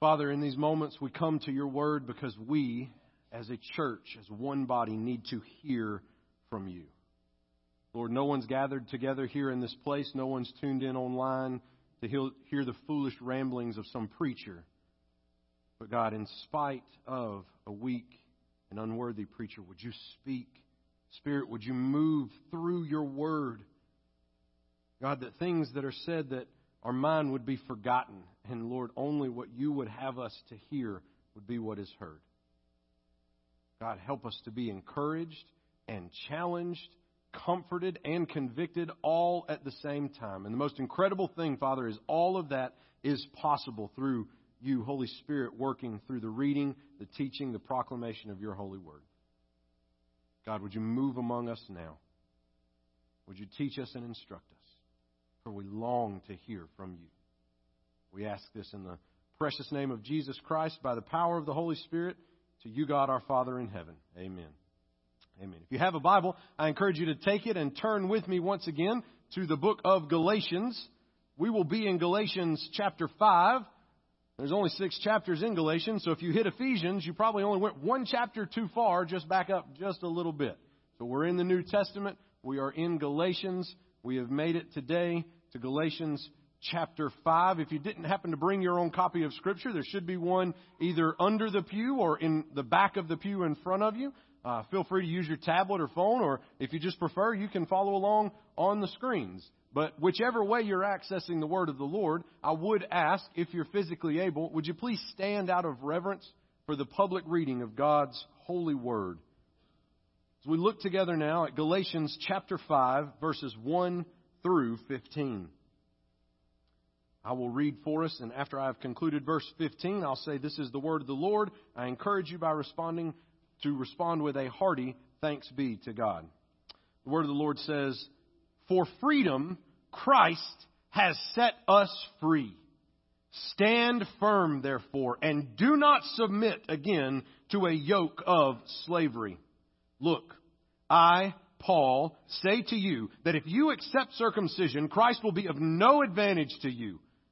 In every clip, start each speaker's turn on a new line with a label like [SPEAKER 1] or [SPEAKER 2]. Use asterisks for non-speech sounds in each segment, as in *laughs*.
[SPEAKER 1] Father, in these moments we come to your word because we, as a church, as one body, need to hear from you. Lord, no one's gathered together here in this place. No one's tuned in online to hear the foolish ramblings of some preacher. But God, in spite of a weak and unworthy preacher, would you speak? Spirit, would you move through your word? God, that things that are said that our mind would be forgotten. And Lord, only what you would have us to hear would be what is heard. God, help us to be encouraged and challenged, comforted and convicted all at the same time. And the most incredible thing, Father, is all of that is possible through you, Holy Spirit, working through the reading, the teaching, the proclamation of your holy word. God, would you move among us now? Would you teach us and instruct us? for we long to hear from you. We ask this in the precious name of Jesus Christ by the power of the Holy Spirit to you, God, our Father in heaven. Amen. Amen. If you have a Bible, I encourage you to take it and turn with me once again to the book of Galatians. We will be in Galatians chapter 5. There's only six chapters in Galatians, so if you hit Ephesians, you probably only went one chapter too far. Just back up just a little bit. So we're in the New Testament. We are in Galatians. We have made it today to Galatians chapter 5. If you didn't happen to bring your own copy of Scripture, there should be one either under the pew or in the back of the pew in front of you. Uh, feel free to use your tablet or phone, or if you just prefer, you can follow along on the screens. But whichever way you're accessing the Word of the Lord, I would ask, if you're physically able, would you please stand out of reverence for the public reading of God's holy Word? As we look together now at Galatians chapter 5, verses 1 through 15. I will read for us, and after I have concluded verse 15, I'll say, This is the word of the Lord. I encourage you by responding to respond with a hearty thanks be to God. The word of the Lord says, For freedom Christ has set us free. Stand firm, therefore, and do not submit again to a yoke of slavery. Look, I Paul, say to you that if you accept circumcision, Christ will be of no advantage to you.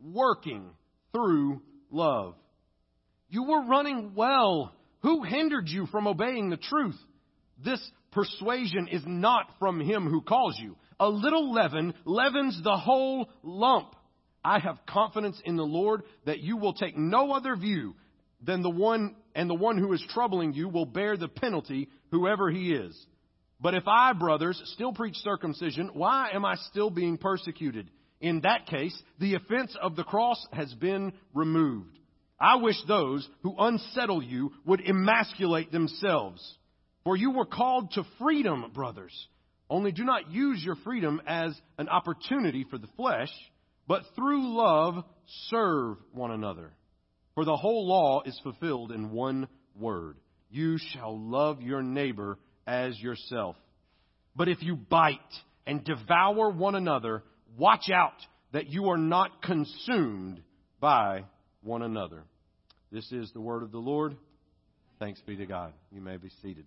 [SPEAKER 1] working through love. You were running well. Who hindered you from obeying the truth? This persuasion is not from him who calls you. A little leaven leavens the whole lump. I have confidence in the Lord that you will take no other view than the one, and the one who is troubling you will bear the penalty, whoever he is. But if I, brothers, still preach circumcision, why am I still being persecuted? In that case, the offense of the cross has been removed. I wish those who unsettle you would emasculate themselves. For you were called to freedom, brothers. Only do not use your freedom as an opportunity for the flesh, but through love serve one another. For the whole law is fulfilled in one word. You shall love your neighbor as yourself. But if you bite and devour one another, watch out that you are not consumed by one another. This is the word of the Lord. Thanks be to God. You may be seated.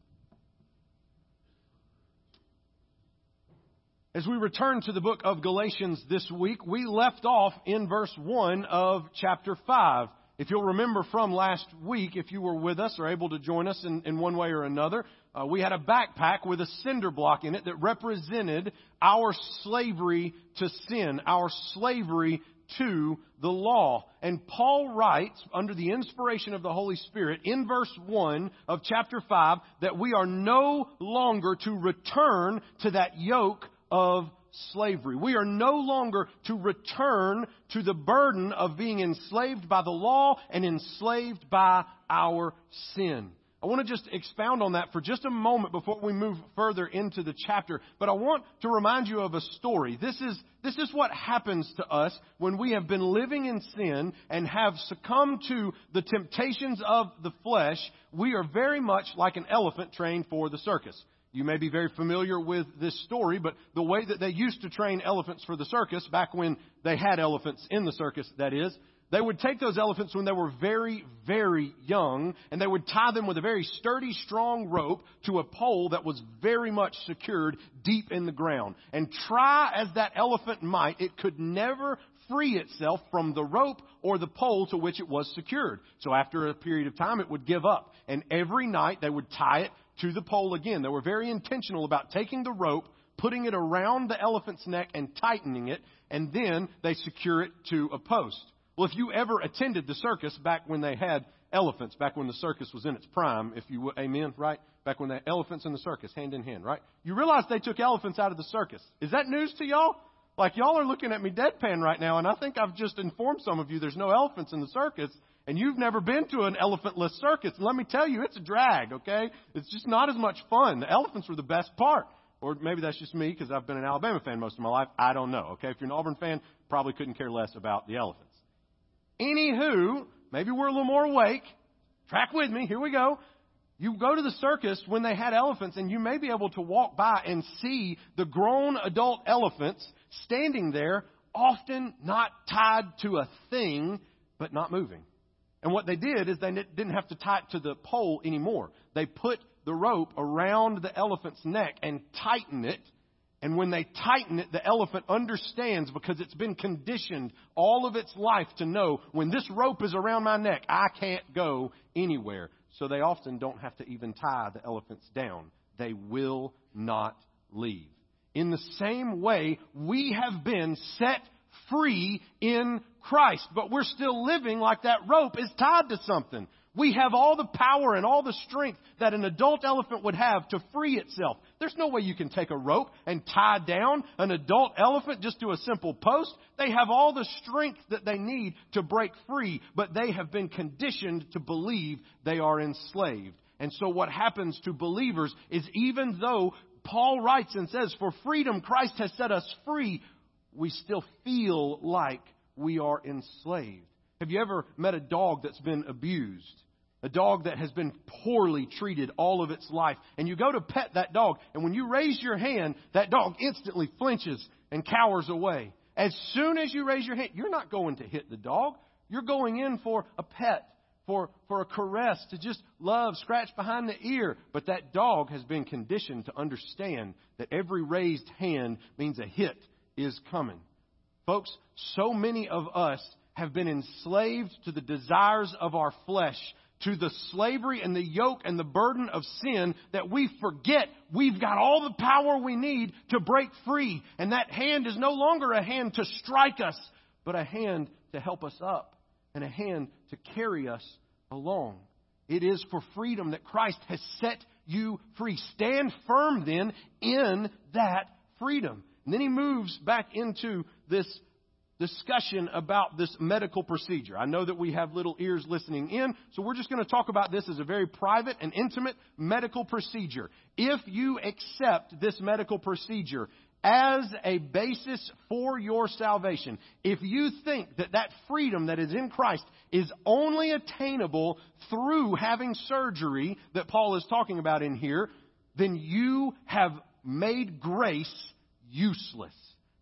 [SPEAKER 1] As we return to the book of Galatians this week, we left off in verse 1 of chapter 5. If you'll remember from last week, if you were with us or able to join us in, in one way or another, uh, we had a backpack with a cinder block in it that represented our slavery to sin, our slavery to the law. And Paul writes, under the inspiration of the Holy Spirit, in verse 1 of chapter 5, that we are no longer to return to that yoke of slavery. We are no longer to return to the burden of being enslaved by the law and enslaved by our sin. I want to just expound on that for just a moment before we move further into the chapter. But I want to remind you of a story. This is, this is what happens to us when we have been living in sin and have succumbed to the temptations of the flesh. We are very much like an elephant trained for the circus. You may be very familiar with this story, but the way that they used to train elephants for the circus, back when they had elephants in the circus, that is, they would take those elephants when they were very, very young, and they would tie them with a very sturdy, strong rope to a pole that was very much secured deep in the ground. And try as that elephant might, it could never free itself from the rope or the pole to which it was secured. So after a period of time, it would give up. And every night they would tie it to the pole again. They were very intentional about taking the rope, putting it around the elephant's neck and tightening it, and then they secure it to a post. Well, if you ever attended the circus back when they had elephants, back when the circus was in its prime, if you would, amen, right? Back when they elephants in the circus, hand in hand, right? You realize they took elephants out of the circus. Is that news to y'all? Like y'all are looking at me deadpan right now, and I think I've just informed some of you there's no elephants in the circus, and you've never been to an elephantless circus. Let me tell you, it's a drag, okay? It's just not as much fun. The elephants were the best part. Or maybe that's just me because I've been an Alabama fan most of my life. I don't know, okay? If you're an Auburn fan, probably couldn't care less about the elephants. Anywho, maybe we're a little more awake. Track with me. Here we go. You go to the circus when they had elephants, and you may be able to walk by and see the grown adult elephants standing there, often not tied to a thing, but not moving. And what they did is they didn't have to tie it to the pole anymore. They put the rope around the elephant's neck and tighten it and when they tighten it, the elephant understands because it's been conditioned all of its life to know when this rope is around my neck, I can't go anywhere. So they often don't have to even tie the elephants down. They will not leave. In the same way, we have been set free in Christ, but we're still living like that rope is tied to something. We have all the power and all the strength that an adult elephant would have to free itself. There's no way you can take a rope and tie down an adult elephant just to a simple post. They have all the strength that they need to break free, but they have been conditioned to believe they are enslaved. And so what happens to believers is even though Paul writes and says, for freedom Christ has set us free, we still feel like we are enslaved. Have you ever met a dog that's been abused? A dog that has been poorly treated all of its life. And you go to pet that dog, and when you raise your hand, that dog instantly flinches and cowers away. As soon as you raise your hand, you're not going to hit the dog. You're going in for a pet, for, for a caress, to just love, scratch behind the ear. But that dog has been conditioned to understand that every raised hand means a hit is coming. Folks, so many of us have been enslaved to the desires of our flesh, to the slavery and the yoke and the burden of sin that we forget we've got all the power we need to break free. And that hand is no longer a hand to strike us, but a hand to help us up and a hand to carry us along. It is for freedom that Christ has set you free. Stand firm then in that freedom. And then he moves back into this discussion about this medical procedure. I know that we have little ears listening in, so we're just going to talk about this as a very private and intimate medical procedure. If you accept this medical procedure as a basis for your salvation, if you think that that freedom that is in Christ is only attainable through having surgery that Paul is talking about in here, then you have made grace useless.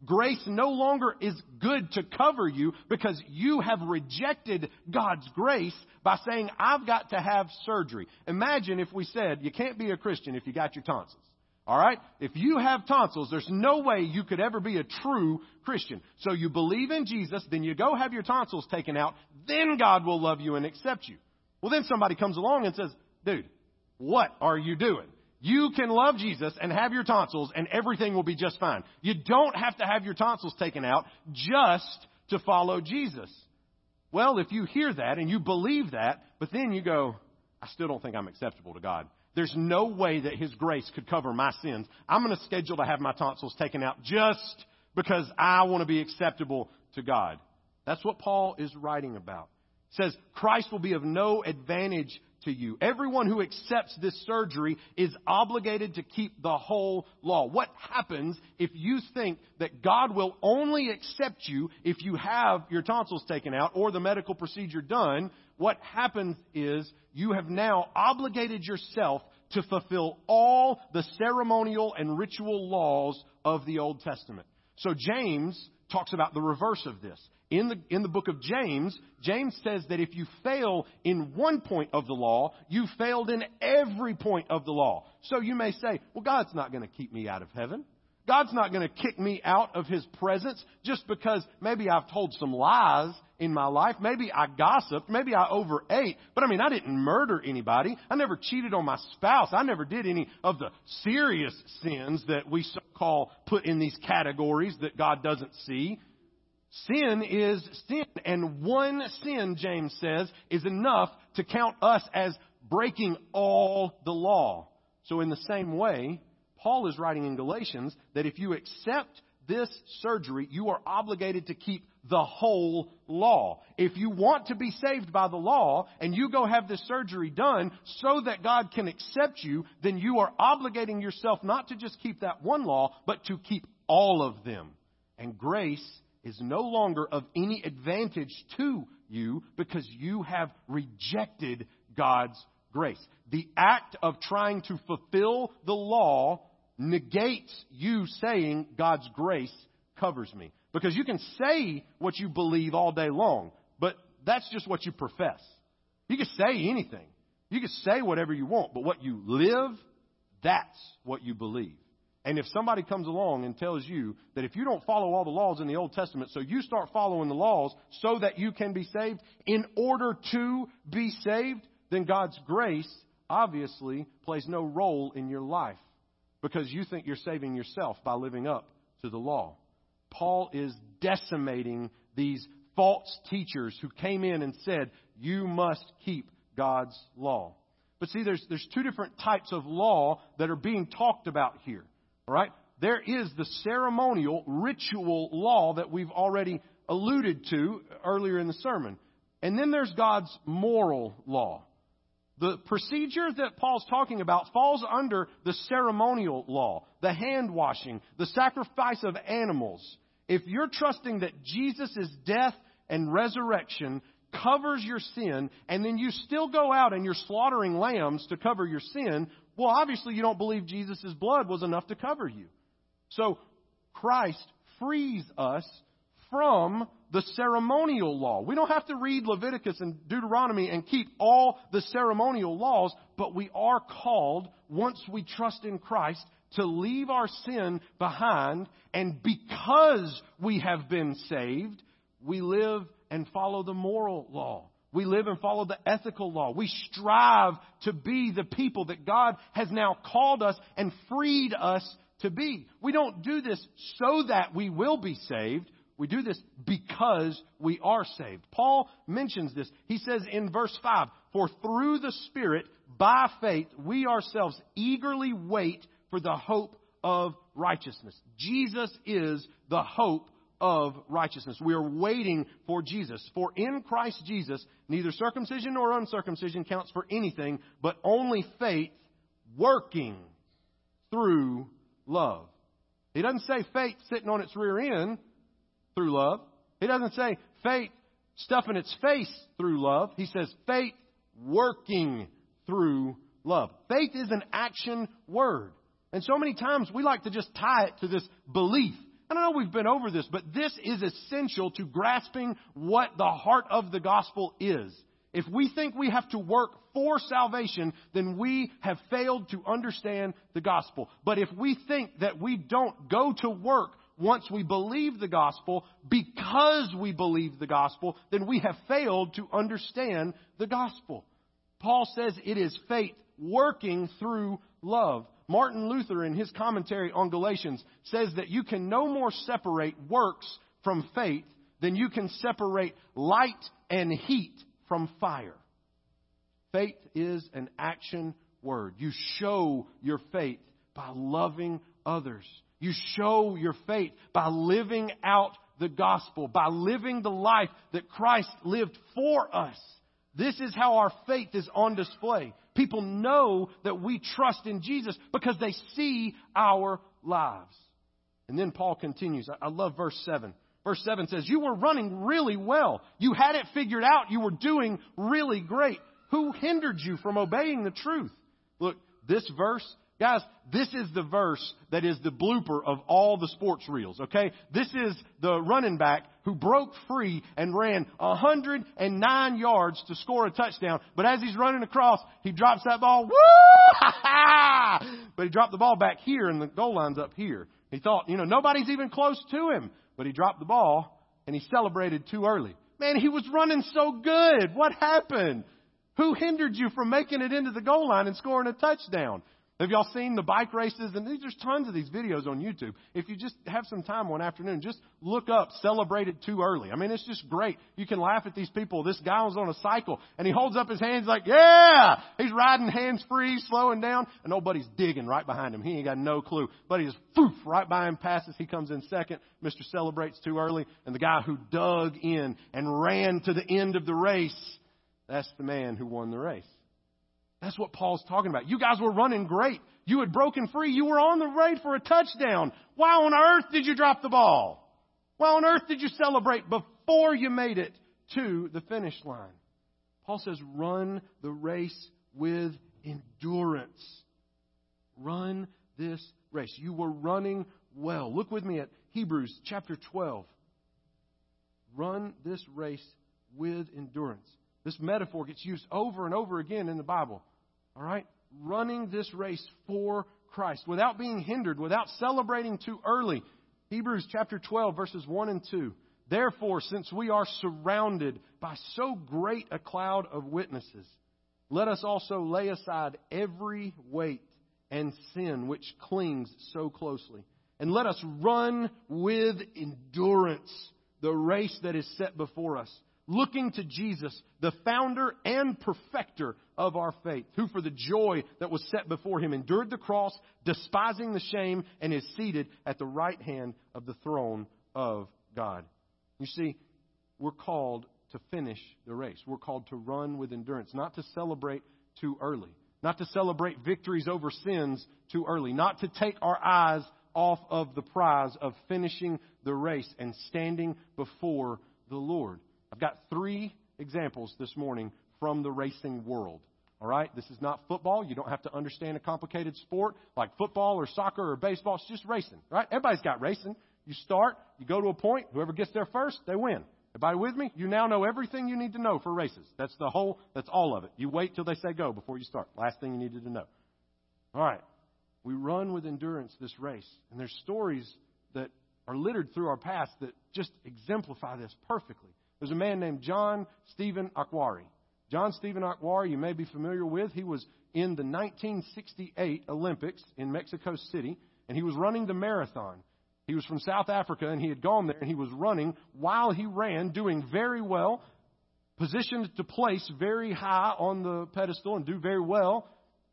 [SPEAKER 1] Grace no longer is good to cover you because you have rejected God's grace by saying, I've got to have surgery. Imagine if we said, you can't be a Christian if you got your tonsils. All right? If you have tonsils, there's no way you could ever be a true Christian. So you believe in Jesus, then you go have your tonsils taken out, then God will love you and accept you. Well, then somebody comes along and says, dude, what are you doing? You can love Jesus and have your tonsils and everything will be just fine. You don't have to have your tonsils taken out just to follow Jesus. Well, if you hear that and you believe that, but then you go, I still don't think I'm acceptable to God. There's no way that His grace could cover my sins. I'm going to schedule to have my tonsils taken out just because I want to be acceptable to God. That's what Paul is writing about. says Christ will be of no advantage to you. Everyone who accepts this surgery is obligated to keep the whole law. What happens if you think that God will only accept you if you have your tonsils taken out or the medical procedure done? What happens is you have now obligated yourself to fulfill all the ceremonial and ritual laws of the Old Testament. So James talks about the reverse of this in the, in the book of James, James says that if you fail in one point of the law, you failed in every point of the law. So you may say, well, God's not going to keep me out of heaven. God's not going to kick me out of His presence just because maybe I've told some lies in my life. Maybe I gossiped. Maybe I overate. But I mean, I didn't murder anybody. I never cheated on my spouse. I never did any of the serious sins that we so call put in these categories that God doesn't see. Sin is sin, and one sin, James says, is enough to count us as breaking all the law. So, in the same way, Paul is writing in Galatians that if you accept this surgery, you are obligated to keep the whole law. If you want to be saved by the law and you go have this surgery done so that God can accept you, then you are obligating yourself not to just keep that one law, but to keep all of them. And grace is no longer of any advantage to you because you have rejected God's grace. The act of trying to fulfill the law negates you saying God's grace covers me. Because you can say what you believe all day long, but that's just what you profess. You can say anything. You can say whatever you want, but what you live, that's what you believe. And if somebody comes along and tells you that if you don't follow all the laws in the Old Testament, so you start following the laws so that you can be saved in order to be saved, then God's grace obviously plays no role in your life because you think you're saving yourself by living up to the law. Paul is decimating these false teachers who came in and said, You must keep God's law. But see, there's, there's two different types of law that are being talked about here. All right? There is the ceremonial, ritual law that we've already alluded to earlier in the sermon. And then there's God's moral law. The procedure that Paul's talking about falls under the ceremonial law, the hand washing, the sacrifice of animals. If you're trusting that Jesus' death and resurrection covers your sin, and then you still go out and you're slaughtering lambs to cover your sin, well, obviously you don't believe Jesus' blood was enough to cover you. So Christ frees us from the ceremonial law. We don't have to read Leviticus and Deuteronomy and keep all the ceremonial laws, but we are called, once we trust in Christ, to leave our sin behind, and because we have been saved, we live and follow the moral law. We live and follow the ethical law. We strive to be the people that God has now called us and freed us to be. We don't do this so that we will be saved. We do this because we are saved. Paul mentions this. He says in verse 5 For through the Spirit, by faith, we ourselves eagerly wait for the hope of righteousness. Jesus is the hope of righteousness. We are waiting for Jesus. For in Christ Jesus, neither circumcision nor uncircumcision counts for anything, but only faith working through love. He doesn't say faith sitting on its rear end through love. He doesn't say faith stuffing its face through love. He says faith working through love. Faith is an action word. And so many times we like to just tie it to this belief. I don't know we've been over this, but this is essential to grasping what the heart of the gospel is. If we think we have to work for salvation, then we have failed to understand the gospel. But if we think that we don't go to work once we believe the gospel because we believe the gospel, then we have failed to understand the gospel. Paul says it is faith working through love. Martin Luther, in his commentary on Galatians, says that you can no more separate works from faith than you can separate light and heat from fire. Faith is an action word. You show your faith by loving others. You show your faith by living out the gospel, by living the life that Christ lived for us. This is how our faith is on display. People know that we trust in Jesus because they see our lives. And then Paul continues. I love verse 7. Verse 7 says, You were running really well. You had it figured out. You were doing really great. Who hindered you from obeying the truth? Look, this verse Guys, this is the verse that is the blooper of all the sports reels, okay? This is the running back who broke free and ran 109 yards to score a touchdown. But as he's running across, he drops that ball. Woo! *laughs* but he dropped the ball back here and the goal line's up here. He thought, you know, nobody's even close to him. But he dropped the ball and he celebrated too early. Man, he was running so good. What happened? Who hindered you from making it into the goal line and scoring a touchdown? Have y'all seen the bike races? And there's tons of these videos on YouTube. If you just have some time one afternoon, just look up celebrated too early. I mean, it's just great. You can laugh at these people. This guy was on a cycle and he holds up his hands like, yeah! He's riding hands free, slowing down, and nobody's digging right behind him. He ain't got no clue. But he just poof right by him, passes. He comes in second. Mr. Celebrates too early. And the guy who dug in and ran to the end of the race, that's the man who won the race. That's what Paul's talking about. You guys were running great. You had broken free. You were on the raid for a touchdown. Why on earth did you drop the ball? Why on earth did you celebrate before you made it to the finish line? Paul says, run the race with endurance. Run this race. You were running well. Look with me at Hebrews chapter 12. Run this race with endurance. This metaphor gets used over and over again in the Bible. All right? Running this race for Christ without being hindered, without celebrating too early. Hebrews chapter 12, verses 1 and 2. Therefore, since we are surrounded by so great a cloud of witnesses, let us also lay aside every weight and sin which clings so closely. And let us run with endurance the race that is set before us looking to Jesus, the founder and perfecter of our faith, who for the joy that was set before him endured the cross, despising the shame, and is seated at the right hand of the throne of God. You see, we're called to finish the race. We're called to run with endurance, not to celebrate too early, not to celebrate victories over sins too early, not to take our eyes off of the prize of finishing the race and standing before the Lord. I've got three examples this morning from the racing world. All right? This is not football. You don't have to understand a complicated sport like football or soccer or baseball. It's just racing, right? Everybody's got racing. You start, you go to a point, whoever gets there first, they win. Everybody with me? You now know everything you need to know for races. That's the whole, that's all of it. You wait till they say go before you start. Last thing you needed to know. All right. We run with endurance this race. And there's stories that are littered through our past that just exemplify this perfectly. There's a man named John Stephen Akhwari. John Stephen Akhwari, you may be familiar with. He was in the 1968 Olympics in Mexico City, and he was running the marathon. He was from South Africa, and he had gone there, and he was running while he ran, doing very well, positioned to place very high on the pedestal and do very well.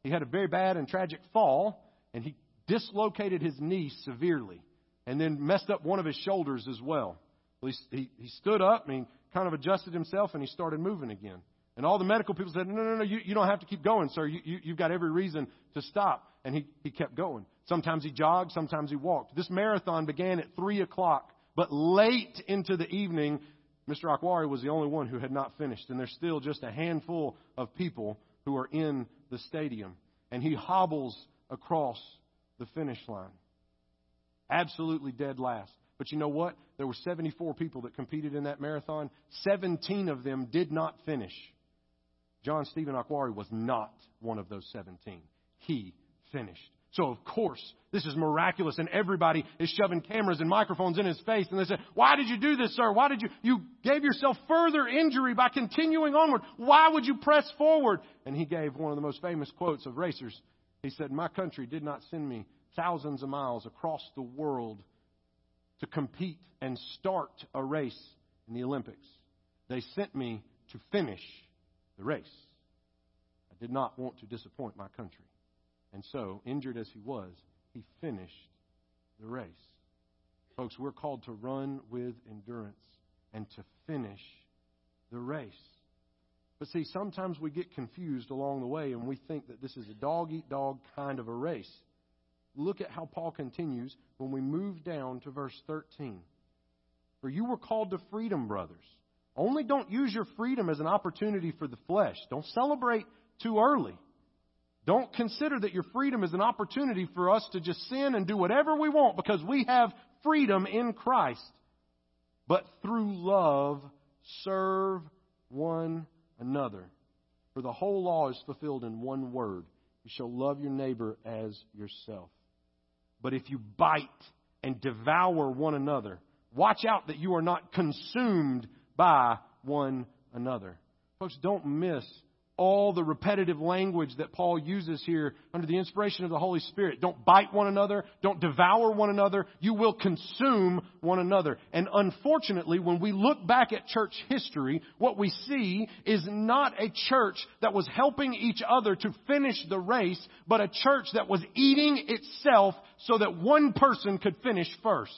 [SPEAKER 1] He had a very bad and tragic fall, and he dislocated his knee severely, and then messed up one of his shoulders as well. Well, he, he, he stood up and he kind of adjusted himself and he started moving again. And all the medical people said, No, no, no, you, you don't have to keep going, sir. You, you, you've got every reason to stop. And he, he kept going. Sometimes he jogged, sometimes he walked. This marathon began at 3 o'clock, but late into the evening, Mr. Akhwari was the only one who had not finished. And there's still just a handful of people who are in the stadium. And he hobbles across the finish line. Absolutely dead last. But you know what? There were 74 people that competed in that marathon. 17 of them did not finish. John Stephen Akhwari was not one of those 17. He finished. So, of course, this is miraculous, and everybody is shoving cameras and microphones in his face, and they say, Why did you do this, sir? Why did you? You gave yourself further injury by continuing onward. Why would you press forward? And he gave one of the most famous quotes of racers. He said, My country did not send me thousands of miles across the world to compete and start a race in the Olympics. They sent me to finish the race. I did not want to disappoint my country. And so, injured as he was, he finished the race. Folks, we're called to run with endurance and to finish the race. But see, sometimes we get confused along the way and we think that this is a dog eat dog kind of a race. Look at how Paul continues when we move down to verse 13. For you were called to freedom, brothers. Only don't use your freedom as an opportunity for the flesh. Don't celebrate too early. Don't consider that your freedom is an opportunity for us to just sin and do whatever we want because we have freedom in Christ. But through love, serve one another. For the whole law is fulfilled in one word you shall love your neighbor as yourself. But if you bite and devour one another, watch out that you are not consumed by one another. Folks, don't miss all the repetitive language that Paul uses here under the inspiration of the Holy Spirit. Don't bite one another. Don't devour one another. You will consume one another. And unfortunately, when we look back at church history, what we see is not a church that was helping each other to finish the race, but a church that was eating itself so that one person could finish first.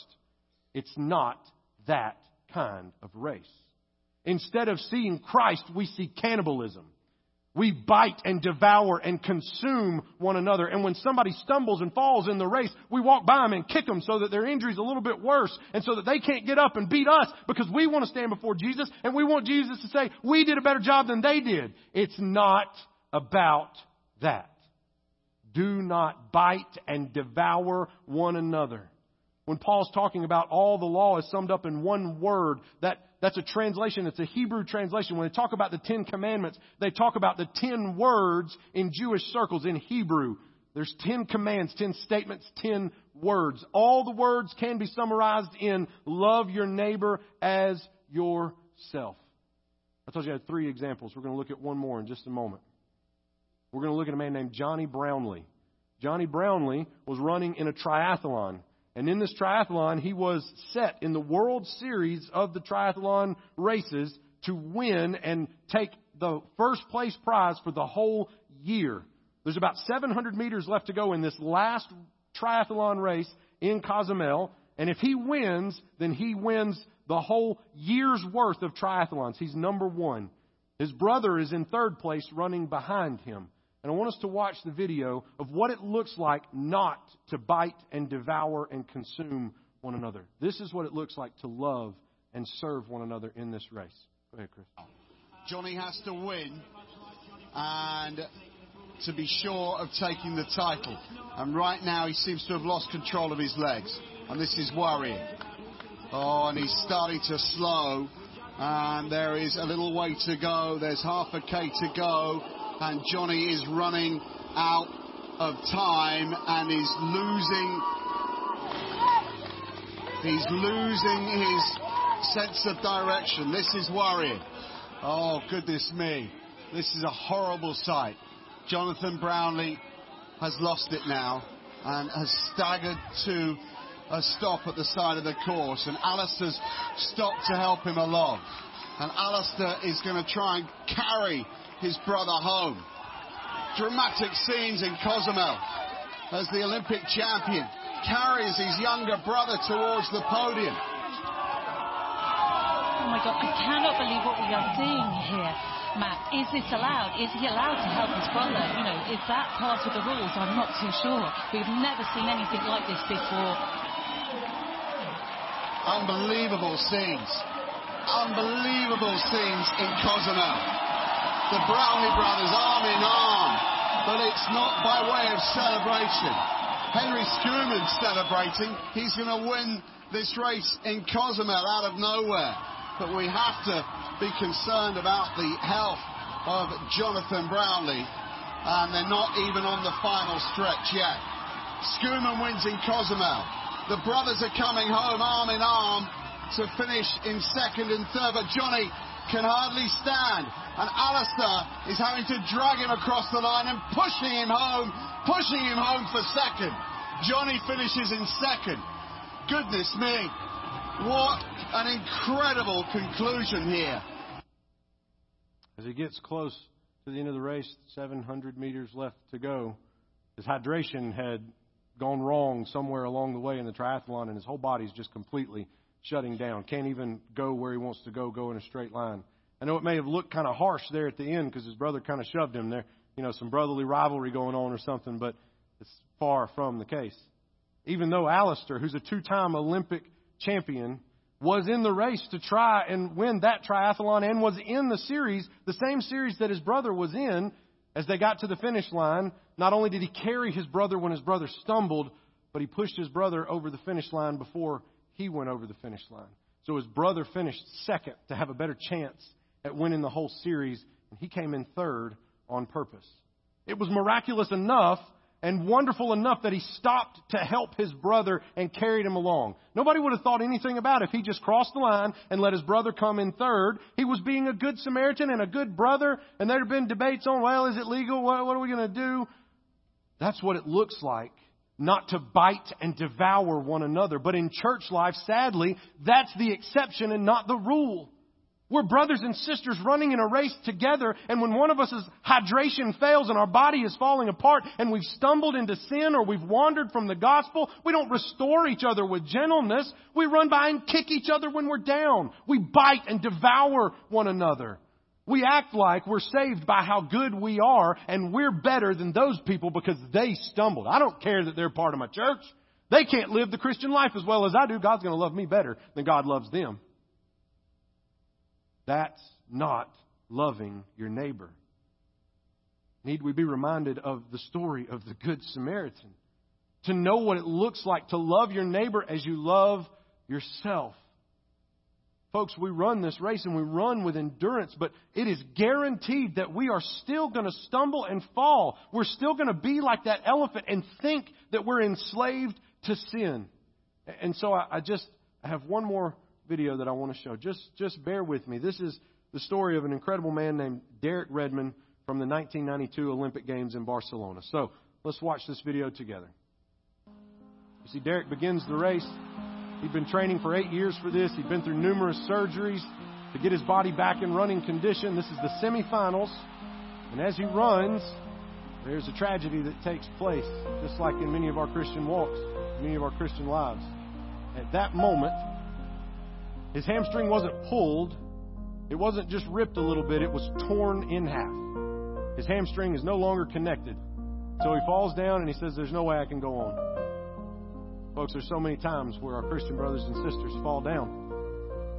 [SPEAKER 1] It's not that kind of race. Instead of seeing Christ, we see cannibalism. We bite and devour and consume one another. And when somebody stumbles and falls in the race, we walk by them and kick them so that their injury is a little bit worse and so that they can't get up and beat us because we want to stand before Jesus and we want Jesus to say, we did a better job than they did. It's not about that. Do not bite and devour one another. When Paul's talking about all the law is summed up in one word, that, that's a translation, it's a Hebrew translation. When they talk about the Ten Commandments, they talk about the ten words in Jewish circles in Hebrew. There's ten commands, ten statements, ten words. All the words can be summarized in love your neighbor as yourself. I told you I had three examples. We're going to look at one more in just a moment. We're going to look at a man named Johnny Brownlee. Johnny Brownlee was running in a triathlon. And in this triathlon, he was set in the World Series of the triathlon races to win and take the first place prize for the whole year. There's about 700 meters left to go in this last triathlon race in Cozumel. And if he wins, then he wins the whole year's worth of triathlons. He's number one. His brother is in third place running behind him. And I want us to watch the video of what it looks like not to bite and devour and consume one another. This is what it looks like to love and serve one another in this race. Go ahead, Chris.
[SPEAKER 2] Johnny has to win and to be sure of taking the title. And right now he seems to have lost control of his legs. And this is worrying. Oh, and he's starting to slow. And there is a little way to go. There's half a K to go and Johnny is running out of time and is losing he's losing his sense of direction. This is worrying. Oh goodness me. This is a horrible sight. Jonathan Brownlee has lost it now and has staggered to a stop at the side of the course and Alistair's stopped to help him along. And Alistair is going to try and carry his brother home. Dramatic scenes in Cozumel as the Olympic champion carries his younger brother towards the podium.
[SPEAKER 3] Oh my God, I cannot believe what we are seeing here. Matt, is this allowed? Is he allowed to help his brother? You know, is that part of the rules? I'm not too sure. We've never seen anything like this before.
[SPEAKER 2] Unbelievable scenes. Unbelievable scenes in Cozumel the Brownlee brothers arm in arm, but it's not by way of celebration. Henri Schoeman celebrating. He's going to win this race in Cozumel out of nowhere. But we have to be concerned about the health of Jonathan Brownlee. And they're not even on the final stretch yet. Schoeman wins in Cozumel. The brothers are coming home arm in arm to finish in second and third. But Johnny can hardly stand. And Alistair is having to drag him across the line and pushing him home, pushing him home for second. Johnny finishes in second. Goodness me. What an incredible conclusion here.
[SPEAKER 1] As he gets close to the end of the race, 700 meters left to go, his hydration had gone wrong somewhere along the way in the triathlon, and his whole body's just completely shutting down. Can't even go where he wants to go, go in a straight line. I know it may have looked kind of harsh there at the end because his brother kind of shoved him there. You know, some brotherly rivalry going on or something, but it's far from the case. Even though Alistair, who's a two time Olympic champion, was in the race to try and win that triathlon and was in the series, the same series that his brother was in, as they got to the finish line, not only did he carry his brother when his brother stumbled, but he pushed his brother over the finish line before he went over the finish line. So his brother finished second to have a better chance at winning the whole series, and he came in third on purpose. It was miraculous enough and wonderful enough that he stopped to help his brother and carried him along. Nobody would have thought anything about it if he just crossed the line and let his brother come in third. He was being a good Samaritan and a good brother, and there had been debates on, well, is it legal? What, what are we going to do? That's what it looks like. Not to bite and devour one another. But in church life, sadly, that's the exception and not the rule. We're brothers and sisters running in a race together, and when one of us' hydration fails and our body is falling apart and we've stumbled into sin or we've wandered from the gospel, we don't restore each other with gentleness. We run by and kick each other when we're down. We bite and devour one another. We act like we're saved by how good we are and we're better than those people because they stumbled. I don't care that they're part of my church. They can't live the Christian life as well as I do. God's going to love me better than God loves them. That's not loving your neighbor. Need we be reminded of the story of the Good Samaritan? To know what it looks like to love your neighbor as you love yourself. Folks, we run this race and we run with endurance, but it is guaranteed that we are still going to stumble and fall. We're still going to be like that elephant and think that we're enslaved to sin. And so I, I just I have one more video that I want to show. Just, just bear with me. This is the story of an incredible man named Derek Redmond from the 1992 Olympic Games in Barcelona. So let's watch this video together. You see, Derek begins the race. He'd been training for eight years for this. He'd been through numerous surgeries to get his body back in running condition. This is the semifinals. And as he runs, there's a tragedy that takes place, just like in many of our Christian walks, many of our Christian lives. At that moment, his hamstring wasn't pulled, it wasn't just ripped a little bit, it was torn in half. His hamstring is no longer connected. So he falls down and he says, There's no way I can go on. Folks, there's so many times where our Christian brothers and sisters fall down.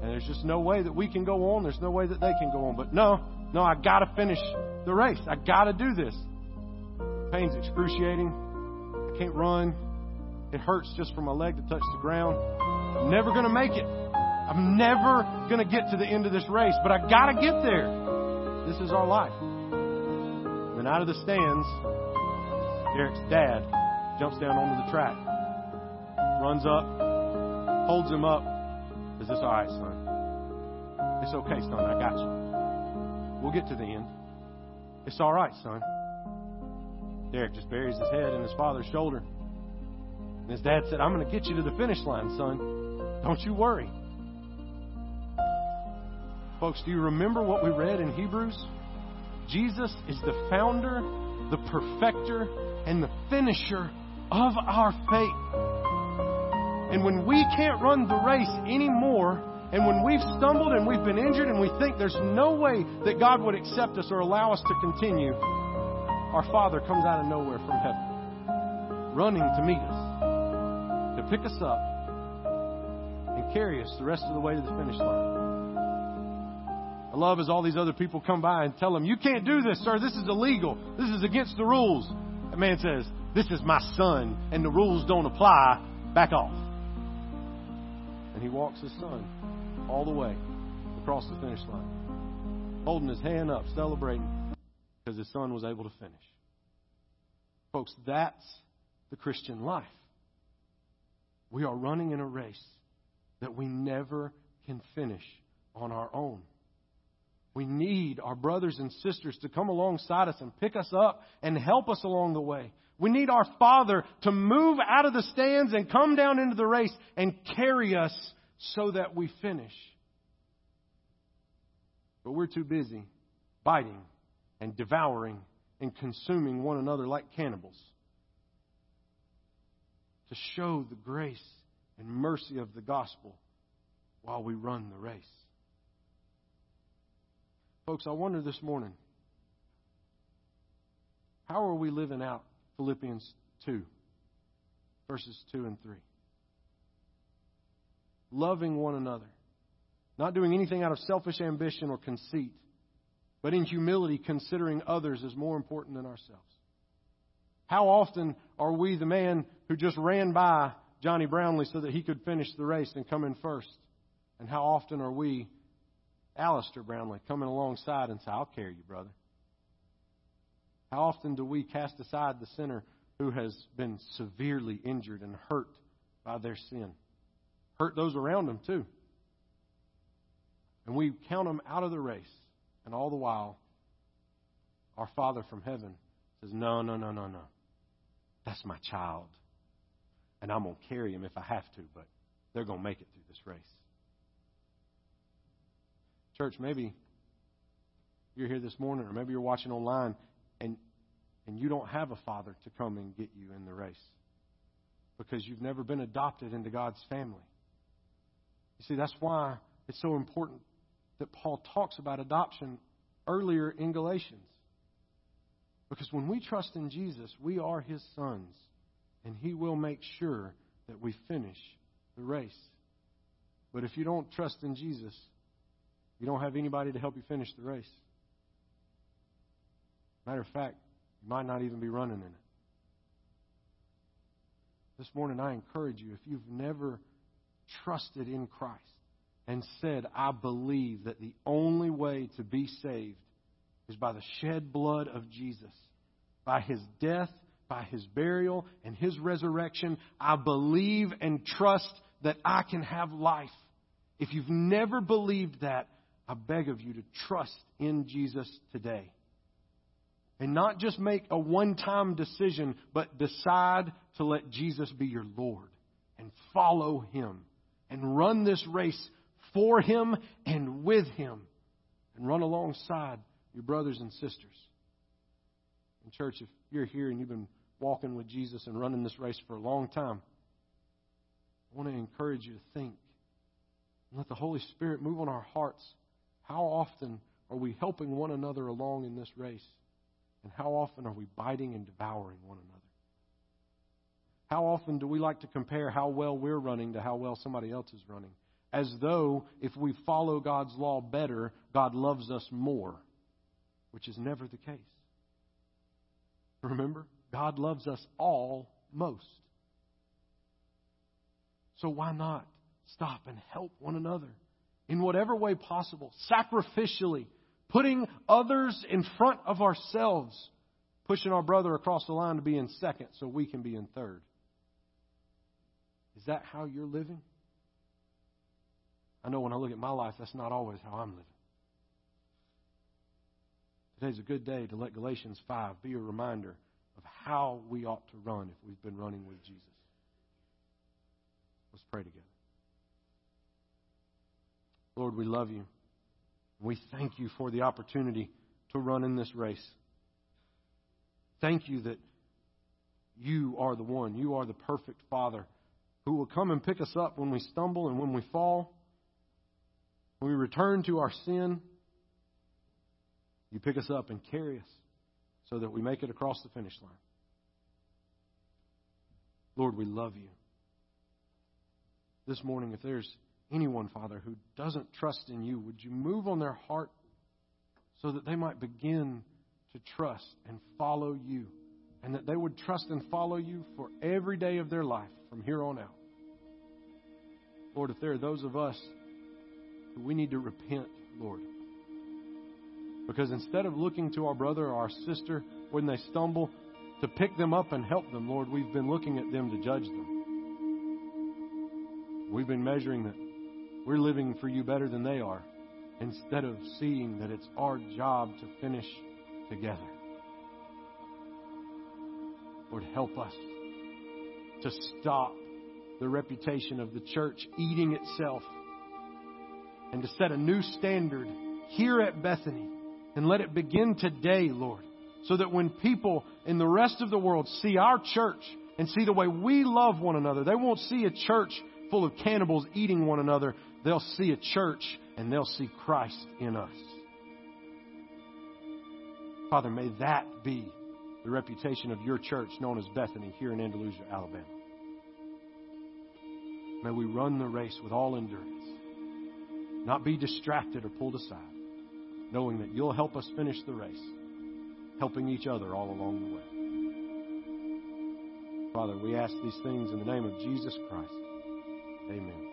[SPEAKER 1] And there's just no way that we can go on. There's no way that they can go on. But no, no, I got to finish the race. I got to do this. Pain's excruciating. I can't run. It hurts just for my leg to touch the ground. I'm never going to make it. I'm never going to get to the end of this race, but I got to get there. This is our life. Then out of the stands, Derek's dad jumps down onto the track, runs up, holds him up. Is this all right, son? It's okay, son. I got you. We'll get to the end. It's all right, son. Derek just buries his head in his father's shoulder. And his dad said, I'm going to get you to the finish line, son. Don't you worry. Folks, do you remember what we read in Hebrews? Jesus is the founder, the perfecter, and the finisher of our faith. And when we can't run the race anymore, and when we've stumbled and we've been injured and we think there's no way that God would accept us or allow us to continue, our Father comes out of nowhere from heaven, running to meet us, to pick us up, and carry us the rest of the way to the finish line. I love as all these other people come by and tell him, You can't do this, sir. This is illegal. This is against the rules. The man says, This is my son, and the rules don't apply. Back off. And he walks his son all the way across the finish line, holding his hand up, celebrating because his son was able to finish. Folks, that's the Christian life. We are running in a race that we never can finish on our own. We need our brothers and sisters to come alongside us and pick us up and help us along the way. We need our Father to move out of the stands and come down into the race and carry us so that we finish. But we're too busy biting and devouring and consuming one another like cannibals. to show the grace and mercy of the gospel while we run the race. Folks, I wonder this morning how are we living out Philippians 2, verses 2 and 3? Loving one another, not doing anything out of selfish ambition or conceit, but in humility considering others as more important than ourselves. How often are we the man who just ran by Johnny Brownlee so that he could finish the race and come in first? And how often are we Alistair Brownlee coming alongside and say, I'll carry you, brother? How often do we cast aside the sinner who has been severely injured and hurt by their sin? Hurt those around them, too. And we count them out of the race. And all the while, our Father from heaven says, No, no, no, no, no. That's my child. And I'm going to carry him if I have to, but they're going to make it through this race. Church, maybe you're here this morning, or maybe you're watching online, and, and you don't have a father to come and get you in the race because you've never been adopted into God's family. You see, that's why it's so important that Paul talks about adoption earlier in Galatians. Because when we trust in Jesus, we are his sons, and he will make sure that we finish the race. But if you don't trust in Jesus, you don't have anybody to help you finish the race. Matter of fact, you might not even be running in it. This morning, I encourage you if you've never trusted in Christ and said, I believe that the only way to be saved is by the shed blood of Jesus, by his death, by his burial, and his resurrection. I believe and trust that I can have life. If you've never believed that, I beg of you to trust in Jesus today. And not just make a one time decision, but decide to let Jesus be your Lord and follow him and run this race for him and with him and run alongside your brothers and sisters. In church, if you're here and you've been walking with Jesus and running this race for a long time, I want to encourage you to think and let the Holy Spirit move on our hearts. How often are we helping one another along in this race? And how often are we biting and devouring one another? How often do we like to compare how well we're running to how well somebody else is running? As though if we follow God's law better, God loves us more, which is never the case. Remember, God loves us all most. So why not stop and help one another in whatever way possible, sacrificially, putting others in front of ourselves, pushing our brother across the line to be in second so we can be in third? Is that how you're living? I know when I look at my life, that's not always how I'm living. Today's a good day to let Galatians 5 be a reminder of how we ought to run if we've been running with Jesus. Let's pray together. Lord, we love you. We thank you for the opportunity to run in this race. Thank you that you are the one. You are the perfect Father who will come and pick us up when we stumble and when we fall. When we return to our sin, you pick us up and carry us so that we make it across the finish line. Lord, we love you. This morning, if there's anyone, Father, who doesn't trust in you, would you move on their heart so that they might begin to trust and follow you? And that they would trust and follow you for every day of their life from here on out. Lord, if there are those of us who we need to repent, Lord, because instead of looking to our brother or our sister when they stumble to pick them up and help them, Lord, we've been looking at them to judge them. We've been measuring that we're living for you better than they are instead of seeing that it's our job to finish together. Lord, help us to stop the reputation of the church eating itself and to set a new standard here at Bethany and let it begin today, Lord, so that when people in the rest of the world see our church and see the way we love one another. They won't see a church full of cannibals eating one another. They'll see a church and they'll see Christ in us. Father, may that be the reputation of your church known as Bethany here in Andalusia, Alabama. May we run the race with all endurance, not be distracted or pulled aside, knowing that you'll help us finish the race, helping each other all along the way. Father, we ask these things in the name of Jesus Christ. Amen.